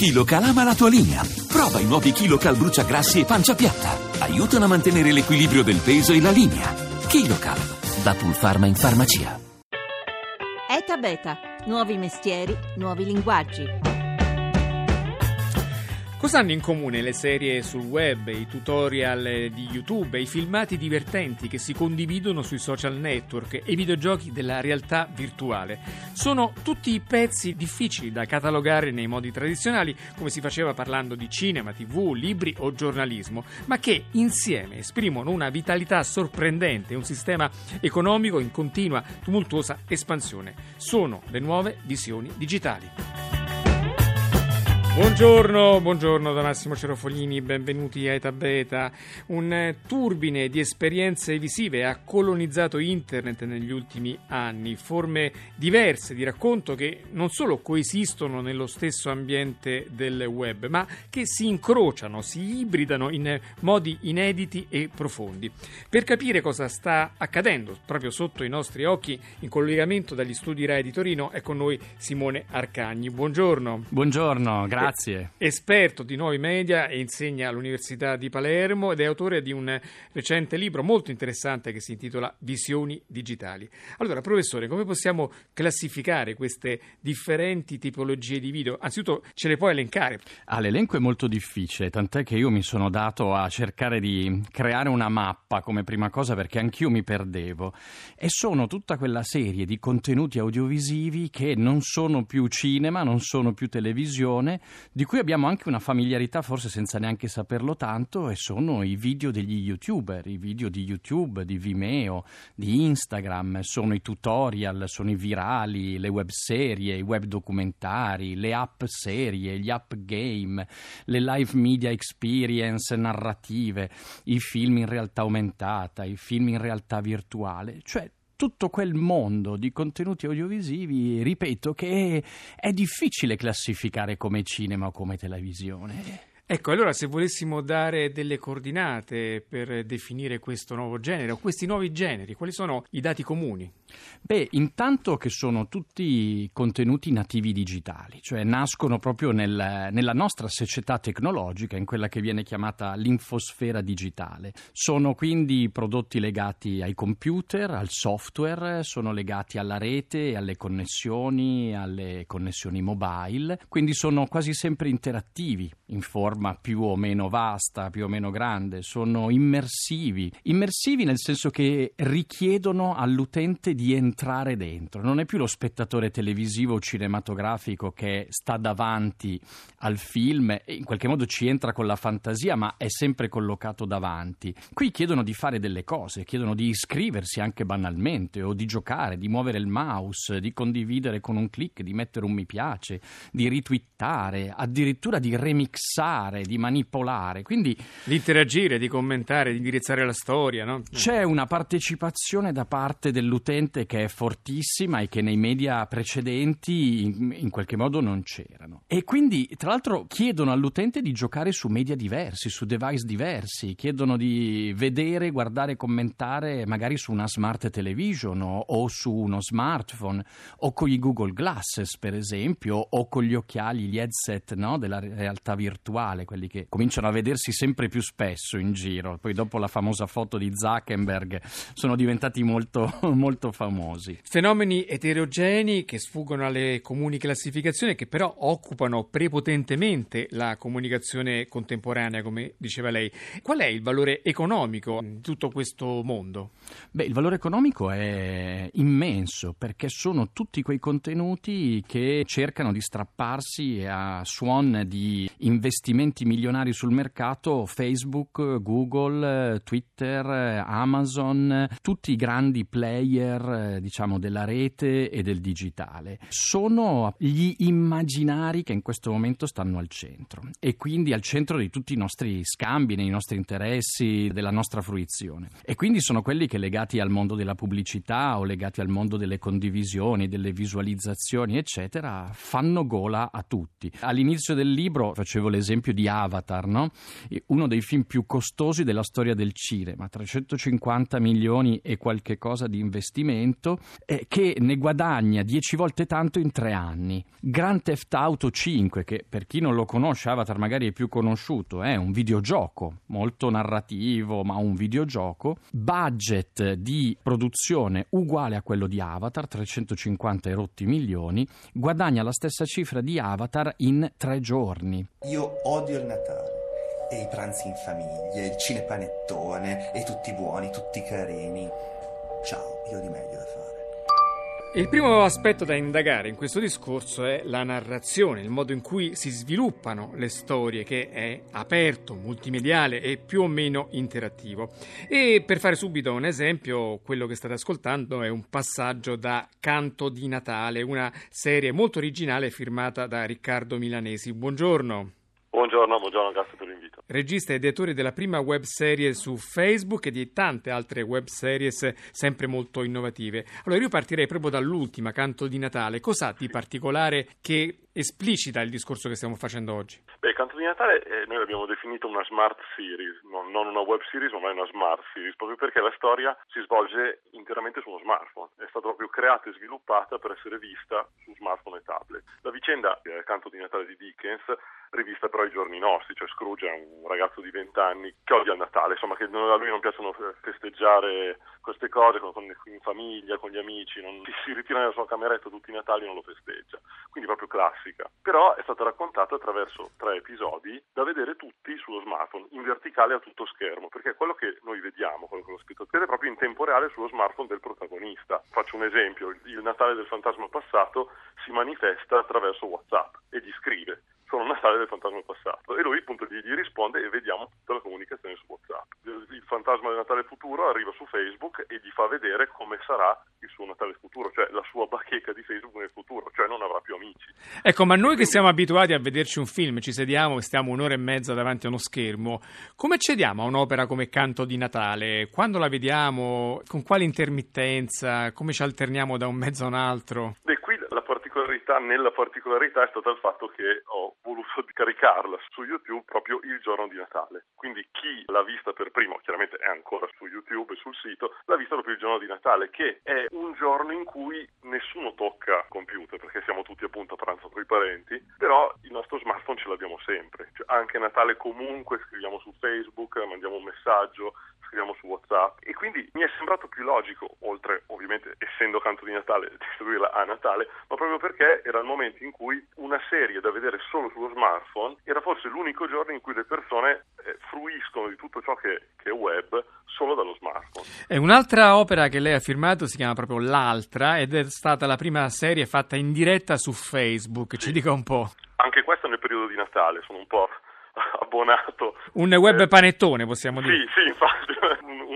KiloCal ama la tua linea. Prova i nuovi KiloCal bruciagrassi e pancia piatta. Aiutano a mantenere l'equilibrio del peso e la linea. KiloCal, da Pulpharma in farmacia. ETA Beta, nuovi mestieri, nuovi linguaggi. Cosa hanno in comune le serie sul web, i tutorial di YouTube, i filmati divertenti che si condividono sui social network e i videogiochi della realtà virtuale? Sono tutti pezzi difficili da catalogare nei modi tradizionali, come si faceva parlando di cinema, tv, libri o giornalismo, ma che insieme esprimono una vitalità sorprendente un sistema economico in continua tumultuosa espansione. Sono le nuove visioni digitali. Buongiorno, buongiorno da Massimo Cerofolini, benvenuti a Eta Beta. Un turbine di esperienze visive ha colonizzato internet negli ultimi anni, forme diverse di racconto che non solo coesistono nello stesso ambiente del web, ma che si incrociano, si ibridano in modi inediti e profondi. Per capire cosa sta accadendo proprio sotto i nostri occhi, in collegamento dagli studi RAI di Torino, è con noi Simone Arcagni. Buongiorno. Buongiorno, grazie. Grazie. Esperto di nuovi media e insegna all'Università di Palermo ed è autore di un recente libro molto interessante che si intitola Visioni digitali. Allora, professore, come possiamo classificare queste differenti tipologie di video? Anzitutto ce le puoi elencare? Ah, l'elenco è molto difficile, tant'è che io mi sono dato a cercare di creare una mappa come prima cosa perché anch'io mi perdevo. E sono tutta quella serie di contenuti audiovisivi che non sono più cinema, non sono più televisione, di cui abbiamo anche una familiarità, forse senza neanche saperlo tanto, e sono i video degli youtuber, i video di YouTube, di Vimeo, di Instagram, sono i tutorial, sono i virali, le web serie, i web documentari, le app serie, gli app game, le live media experience narrative, i film in realtà aumentata, i film in realtà virtuale, cioè tutto quel mondo di contenuti audiovisivi, ripeto, che è difficile classificare come cinema o come televisione. Ecco, allora se volessimo dare delle coordinate per definire questo nuovo genere o questi nuovi generi, quali sono i dati comuni? Beh, intanto che sono tutti contenuti nativi digitali, cioè nascono proprio nel, nella nostra società tecnologica, in quella che viene chiamata l'infosfera digitale. Sono quindi prodotti legati ai computer, al software, sono legati alla rete, alle connessioni, alle connessioni mobile, quindi sono quasi sempre interattivi in forma forma più o meno vasta, più o meno grande, sono immersivi. Immersivi nel senso che richiedono all'utente di entrare dentro. Non è più lo spettatore televisivo o cinematografico che sta davanti al film e in qualche modo ci entra con la fantasia, ma è sempre collocato davanti. Qui chiedono di fare delle cose, chiedono di iscriversi anche banalmente o di giocare, di muovere il mouse, di condividere con un clic, di mettere un mi piace, di ritwittare, addirittura di remixare fare, di manipolare. Quindi, di interagire, di commentare, di indirizzare la storia. No? C'è una partecipazione da parte dell'utente che è fortissima e che nei media precedenti in, in qualche modo non c'erano. E quindi, tra l'altro, chiedono all'utente di giocare su media diversi, su device diversi, chiedono di vedere, guardare, commentare magari su una smart television o, o su uno smartphone o con i Google Glasses, per esempio, o con gli occhiali, gli headset no? della realtà virtuale digitale, quelli che cominciano a vedersi sempre più spesso in giro. Poi dopo la famosa foto di Zuckerberg sono diventati molto, molto famosi. Fenomeni eterogenei che sfuggono alle comuni classificazioni che però occupano prepotentemente la comunicazione contemporanea, come diceva lei. Qual è il valore economico di tutto questo mondo? Beh, il valore economico è immenso perché sono tutti quei contenuti che cercano di strapparsi a suon di investimenti investimenti milionari sul mercato Facebook, Google, Twitter, Amazon, tutti i grandi player diciamo della rete e del digitale. Sono gli immaginari che in questo momento stanno al centro e quindi al centro di tutti i nostri scambi, nei nostri interessi, della nostra fruizione. E quindi sono quelli che legati al mondo della pubblicità o legati al mondo delle condivisioni, delle visualizzazioni, eccetera, fanno gola a tutti. All'inizio del libro facevo l'esempio esempio di Avatar, no? uno dei film più costosi della storia del cinema, 350 milioni e qualche cosa di investimento, eh, che ne guadagna 10 volte tanto in tre anni. Grand Theft Auto 5, che per chi non lo conosce, Avatar magari è più conosciuto, è un videogioco molto narrativo, ma un videogioco, budget di produzione uguale a quello di Avatar, 350 e rotti milioni, guadagna la stessa cifra di Avatar in tre giorni. Io odio il Natale e i pranzi in famiglia, il cinepanettone e tutti buoni, tutti carini. Ciao, io ho di meglio da fare. Il primo aspetto da indagare in questo discorso è la narrazione, il modo in cui si sviluppano le storie, che è aperto, multimediale e più o meno interattivo. E per fare subito un esempio, quello che state ascoltando è un passaggio da Canto di Natale, una serie molto originale firmata da Riccardo Milanesi. Buongiorno. Buongiorno, buongiorno, grazie per l'invito. Regista e ideatore della prima web serie su Facebook e di tante altre web series sempre molto innovative. Allora io partirei proprio dall'ultima, Canto di Natale. Cos'ha di particolare che esplicita il discorso che stiamo facendo oggi? Beh, Canto di Natale eh, noi l'abbiamo definito una smart series, non, non, una web series, ma una smart series, proprio perché la storia si svolge interamente su uno smartphone. È stata proprio creata e sviluppata per essere vista su smartphone e tablet. La vicenda, eh, Canto di Natale di Dickens, rivista però ai giorni nostri, cioè Scrooge è un ragazzo di 20 anni che odia il Natale, insomma che a lui non piacciono festeggiare queste cose con, con, in famiglia, con gli amici, non, si ritira nella sua cameretta tutti i Natali e non lo festeggia, quindi proprio classica. Però è stata raccontata attraverso tre episodi da vedere tutti sullo smartphone, in verticale a tutto schermo, perché quello che noi vediamo, quello che lo spettatore, è proprio in tempo reale sullo smartphone del protagonista. Faccio un esempio, il Natale del fantasma passato si manifesta attraverso WhatsApp e gli scrive sono Natale del fantasma passato e lui appunto gli, gli, risponde e vediamo tutta la comunicazione su WhatsApp. Il fantasma del Natale futuro arriva su Facebook e gli fa vedere come sarà il suo Natale futuro, cioè la sua bacheca di Facebook nel futuro, cioè non avrà più amici. Ecco, ma noi che siamo abituati a vederci un film, ci sediamo e stiamo un'ora e mezza davanti a uno schermo, come accediamo a un'opera come Canto di Natale? Quando la vediamo? Con quale intermittenza? Come ci alterniamo da un mezzo a un altro? Beh, particolarità nella particolarità è stata il fatto che ho voluto caricarla su YouTube proprio il giorno di Natale. Quindi chi l'ha vista per primo, chiaramente è ancora su YouTube e sul sito, l'ha vista proprio il giorno di Natale, che è un giorno in cui nessuno tocca computer, perché siamo tutti appunto a pranzo con i parenti, però il nostro smartphone ce l'abbiamo sempre. Cioè, anche Natale comunque scriviamo su Facebook, mandiamo un messaggio, scriviamo su WhatsApp e quindi mi è sembrato più logico, oltre ovviamente essendo canto di Natale, distribuirla a Natale, ma proprio perché era il momento in cui una serie da vedere solo sullo smartphone era forse l'unico giorno in cui le persone eh, fruiscono di tutto ciò che, che, è web solo dallo smartphone. E un'altra opera che lei ha firmato si chiama proprio L'altra ed è stata la prima serie fatta in diretta su Facebook, sì. ci dica un po'. Anche questa nel periodo di Natale, sono un po' abbonato. Un web panettone possiamo dire. Sì, sì, infatti,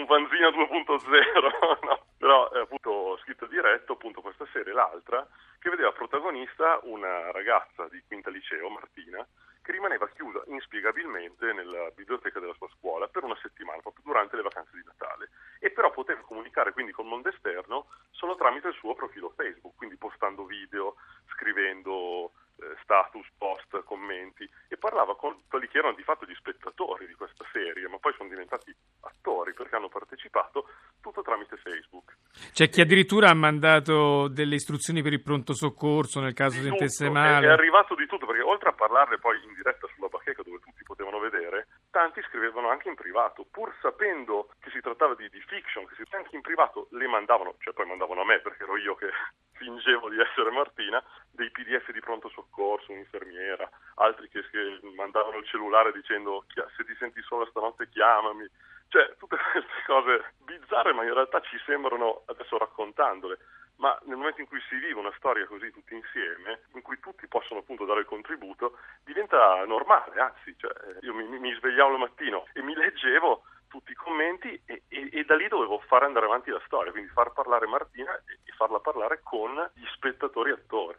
un, Vanzina 2.0, no? però è appunto scritto diretto appunto questa serie, l'altra, che vedeva protagonista una ragazza di quinta liceo, Martina, che rimaneva chiusa inspiegabilmente nella biblioteca della sua scuola per una settimana, proprio durante le vacanze di Natale, e però poteva comunicare quindi col mondo esterno solo tramite il suo profilo Facebook, quindi postando video, scrivendo eh, status, post, commenti e parlava con quelli che erano di fatto gli spettatori di questa serie, ma poi sono diventati attori perché hanno partecipato tutto tramite Facebook. C'è chi addirittura ha mandato delle istruzioni per il pronto soccorso nel caso di sentisse male. È, è arrivato di tutto perché oltre a parlarne poi in diretta sulla bacheca dove tutti potevano vedere, tanti scrivevano anche in privato, pur sapendo che si trattava di, di fiction, che si, anche in privato le mandavano, cioè poi mandavano a me perché ero io che fingevo di essere Martina, dei pdf di pronto soccorso, un'infermiera, altri che, che mandavano il cellulare dicendo se ti senti sola stanotte chiamami, cioè tutte queste cose bizzarre ma in realtà ci sembrano, adesso raccontandole, ma nel momento in cui si vive una storia così tutti insieme, in cui tutti possono appunto dare il contributo, diventa normale, anzi, cioè, io mi, mi svegliavo al mattino e mi leggevo tutti i commenti e, e, e, da lì dovevo fare andare avanti la storia, quindi far parlare Martina e, e farla parlare con gli spettatori attori.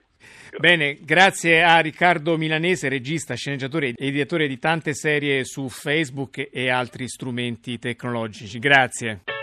Bene, grazie a Riccardo Milanese, regista, sceneggiatore e editore di tante serie su Facebook e altri strumenti tecnologici. Grazie.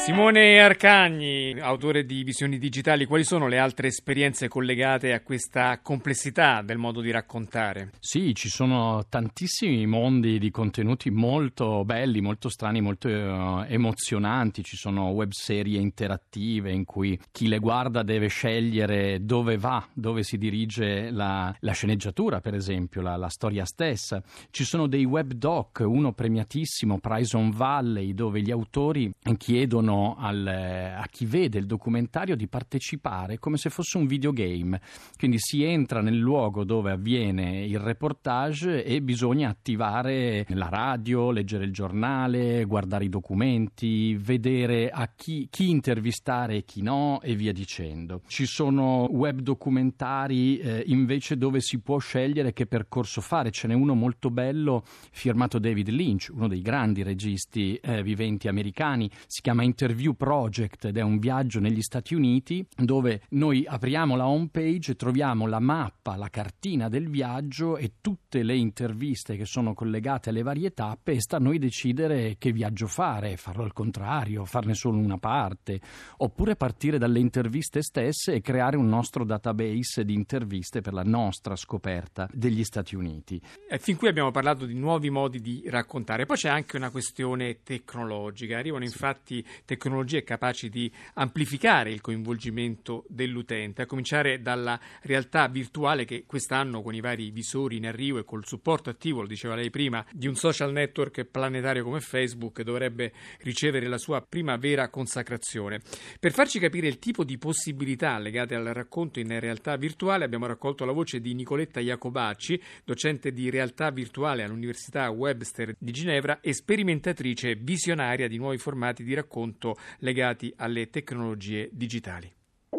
Simone Arcagni, autore di Visioni Digitali, quali sono le altre esperienze collegate a questa complessità del modo di raccontare? Sì, ci sono tantissimi mondi di contenuti molto belli, molto strani, molto uh, emozionanti. Ci sono web serie interattive in cui chi le guarda deve scegliere dove va, dove si dirige la, la sceneggiatura, per esempio, la, la, storia stessa. Ci sono dei web doc, uno premiatissimo, Prison Valley, dove gli autori chiedono chiedono al, a chi vede il documentario di partecipare come se fosse un videogame. Quindi si entra nel luogo dove avviene il reportage e bisogna attivare la radio, leggere il giornale, guardare i documenti, vedere a chi, chi intervistare e chi no e via dicendo. Ci sono web documentari eh, invece dove si può scegliere che percorso fare. Ce n'è uno molto bello firmato David Lynch, uno dei grandi registi eh, viventi americani. Si chiama Interview Project ed è un viaggio negli Stati Uniti dove noi apriamo la home page, troviamo la mappa, la cartina del viaggio e tutte le interviste che sono collegate alle varie tappe e sta a noi decidere che viaggio fare, farlo al contrario, farne solo una parte, oppure partire dalle interviste stesse e creare un nostro database di interviste per la nostra scoperta degli Stati Uniti. E fin qui abbiamo parlato di nuovi modi di raccontare, poi c'è anche una questione tecnologica, arrivano infatti tecnologie capaci di amplificare il coinvolgimento dell'utente, a cominciare dalla realtà virtuale che quest'anno con i vari visori in arrivo e col supporto attivo, lo diceva lei prima, di un social network planetario come Facebook dovrebbe ricevere la sua prima vera consacrazione. Per farci capire il tipo di possibilità legate al racconto in realtà virtuale abbiamo raccolto la voce di Nicoletta Iacobacci, docente di realtà virtuale all'Università Webster di Ginevra e sperimentatrice visionaria di nuovi formati di racconto soprattutto legati alle tecnologie digitali.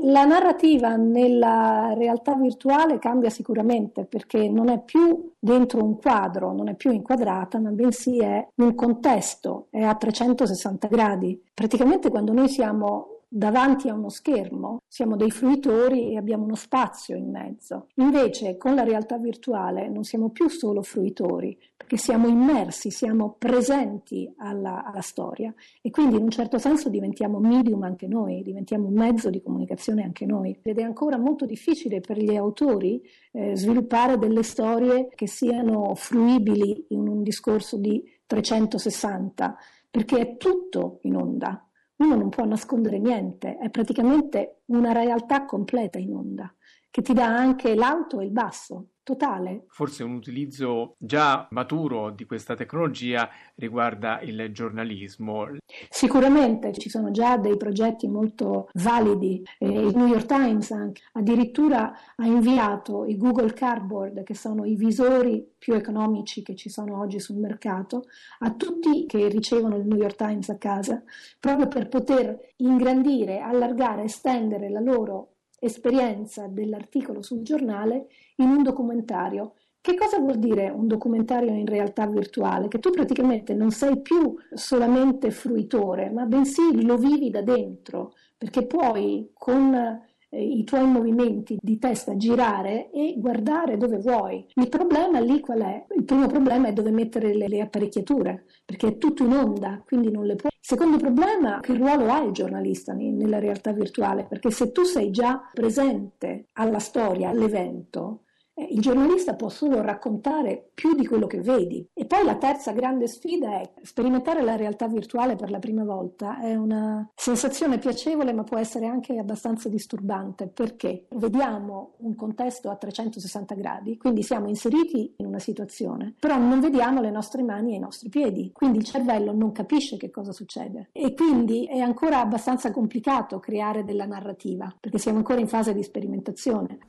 La narrativa nella realtà virtuale cambia sicuramente perché non è più dentro un quadro, non è più inquadrata, ma bensì è un contesto, è a 360 gradi. Praticamente quando noi siamo davanti a uno schermo, siamo dei fruitori e abbiamo uno spazio in mezzo. Invece con la realtà virtuale non siamo più solo fruitori, perché siamo immersi, siamo presenti alla, alla storia e quindi in un certo senso diventiamo medium anche noi, diventiamo un mezzo di comunicazione anche noi. Ed è ancora molto difficile per gli autori eh, sviluppare delle storie che siano fruibili in un discorso di 360, perché è tutto in onda uno non può nascondere niente, è praticamente una realtà completa in onda, che ti dà anche l'alto e il basso, totale. Forse un utilizzo già maturo di questa tecnologia riguarda il giornalismo. Sicuramente ci sono già dei progetti molto validi. il New York Times anche, addirittura ha inviato i Google Cardboard, che sono i visori più economici che ci sono oggi sul mercato, a tutti che ricevono il New York Times a casa, proprio per poter ingrandire, allargare, estendere la loro esperienza dell'articolo sul giornale in un documentario. Che cosa vuol dire un documentario in realtà virtuale? Che tu praticamente non sei più solamente fruitore, ma bensì lo vivi da dentro, perché puoi con eh, i tuoi movimenti di testa girare e guardare dove vuoi. Il problema lì qual è? Il primo problema è dove mettere le, le apparecchiature, perché è tutto in onda, quindi non le puoi. Secondo problema che ruolo ha il giornalista nella realtà virtuale, perché se tu sei già presente alla storia, all'evento, il giornalista può solo raccontare più di quello che vedi. E poi la terza grande sfida è sperimentare la realtà virtuale per la prima volta. È una sensazione piacevole, ma può essere anche abbastanza disturbante perché vediamo un contesto a 360 gradi, quindi siamo inseriti in una situazione, però non vediamo le nostre mani e i nostri piedi, quindi il cervello non capisce che cosa succede. E quindi è ancora abbastanza complicato creare della narrativa, perché siamo ancora in fase di sperimentazione.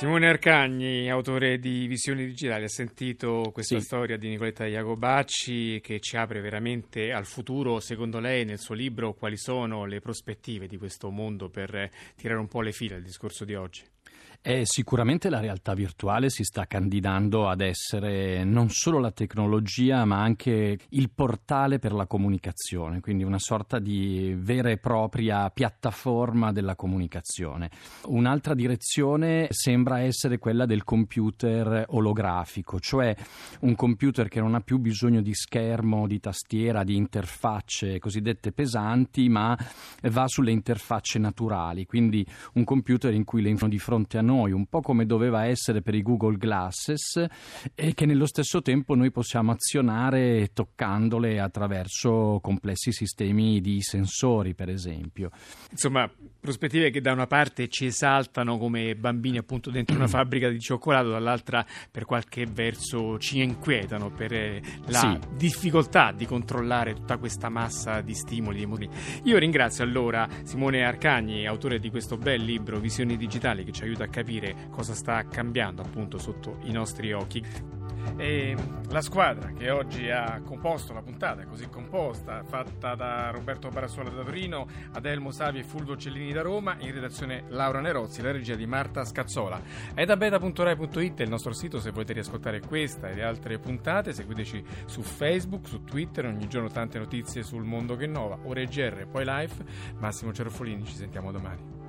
Simone Arcagni, autore di Visioni Digitali, ha sentito questa sì. storia di Nicoletta Iacobacci che ci apre veramente al futuro. Secondo lei, nel suo libro, quali sono le prospettive di questo mondo per tirare un po' le fila al discorso di oggi? E sicuramente la realtà virtuale si sta candidando ad essere non solo la tecnologia, ma anche il portale per la comunicazione, quindi una sorta di vera e propria piattaforma della comunicazione. Un'altra direzione sembra essere quella del computer olografico, cioè un computer che non ha più bisogno di schermo, di tastiera, di interfacce cosiddette pesanti, ma va sulle interfacce naturali, quindi un computer in cui le di fronte a noi, un po' come doveva essere per i Google Glasses, e che nello stesso tempo noi possiamo azionare toccandole attraverso complessi sistemi di sensori, per esempio. Insomma, prospettive che da una parte ci esaltano come bambini appunto dentro una fabbrica di cioccolato, dall'altra per qualche verso ci inquietano per eh, la sì. difficoltà di controllare tutta questa massa di stimoli. Io ringrazio allora Simone Arcagni, autore di questo bel libro Visioni digitali che ci aiuta a capire cosa sta cambiando appunto sotto i nostri occhi. E la squadra che oggi ha composto la puntata, così composta, fatta da Roberto Barassuola da Torino, Adelmo Savi e Fulvio Cellini da Roma, in redazione Laura Nerozzi, la regia di Marta Scazzola. È da beta.rai.it è il nostro sito se volete riascoltare questa e le altre puntate, seguiteci su Facebook, su Twitter, ogni giorno tante notizie sul mondo che innova, ore GR, poi live. Massimo Cerofolini, ci sentiamo domani.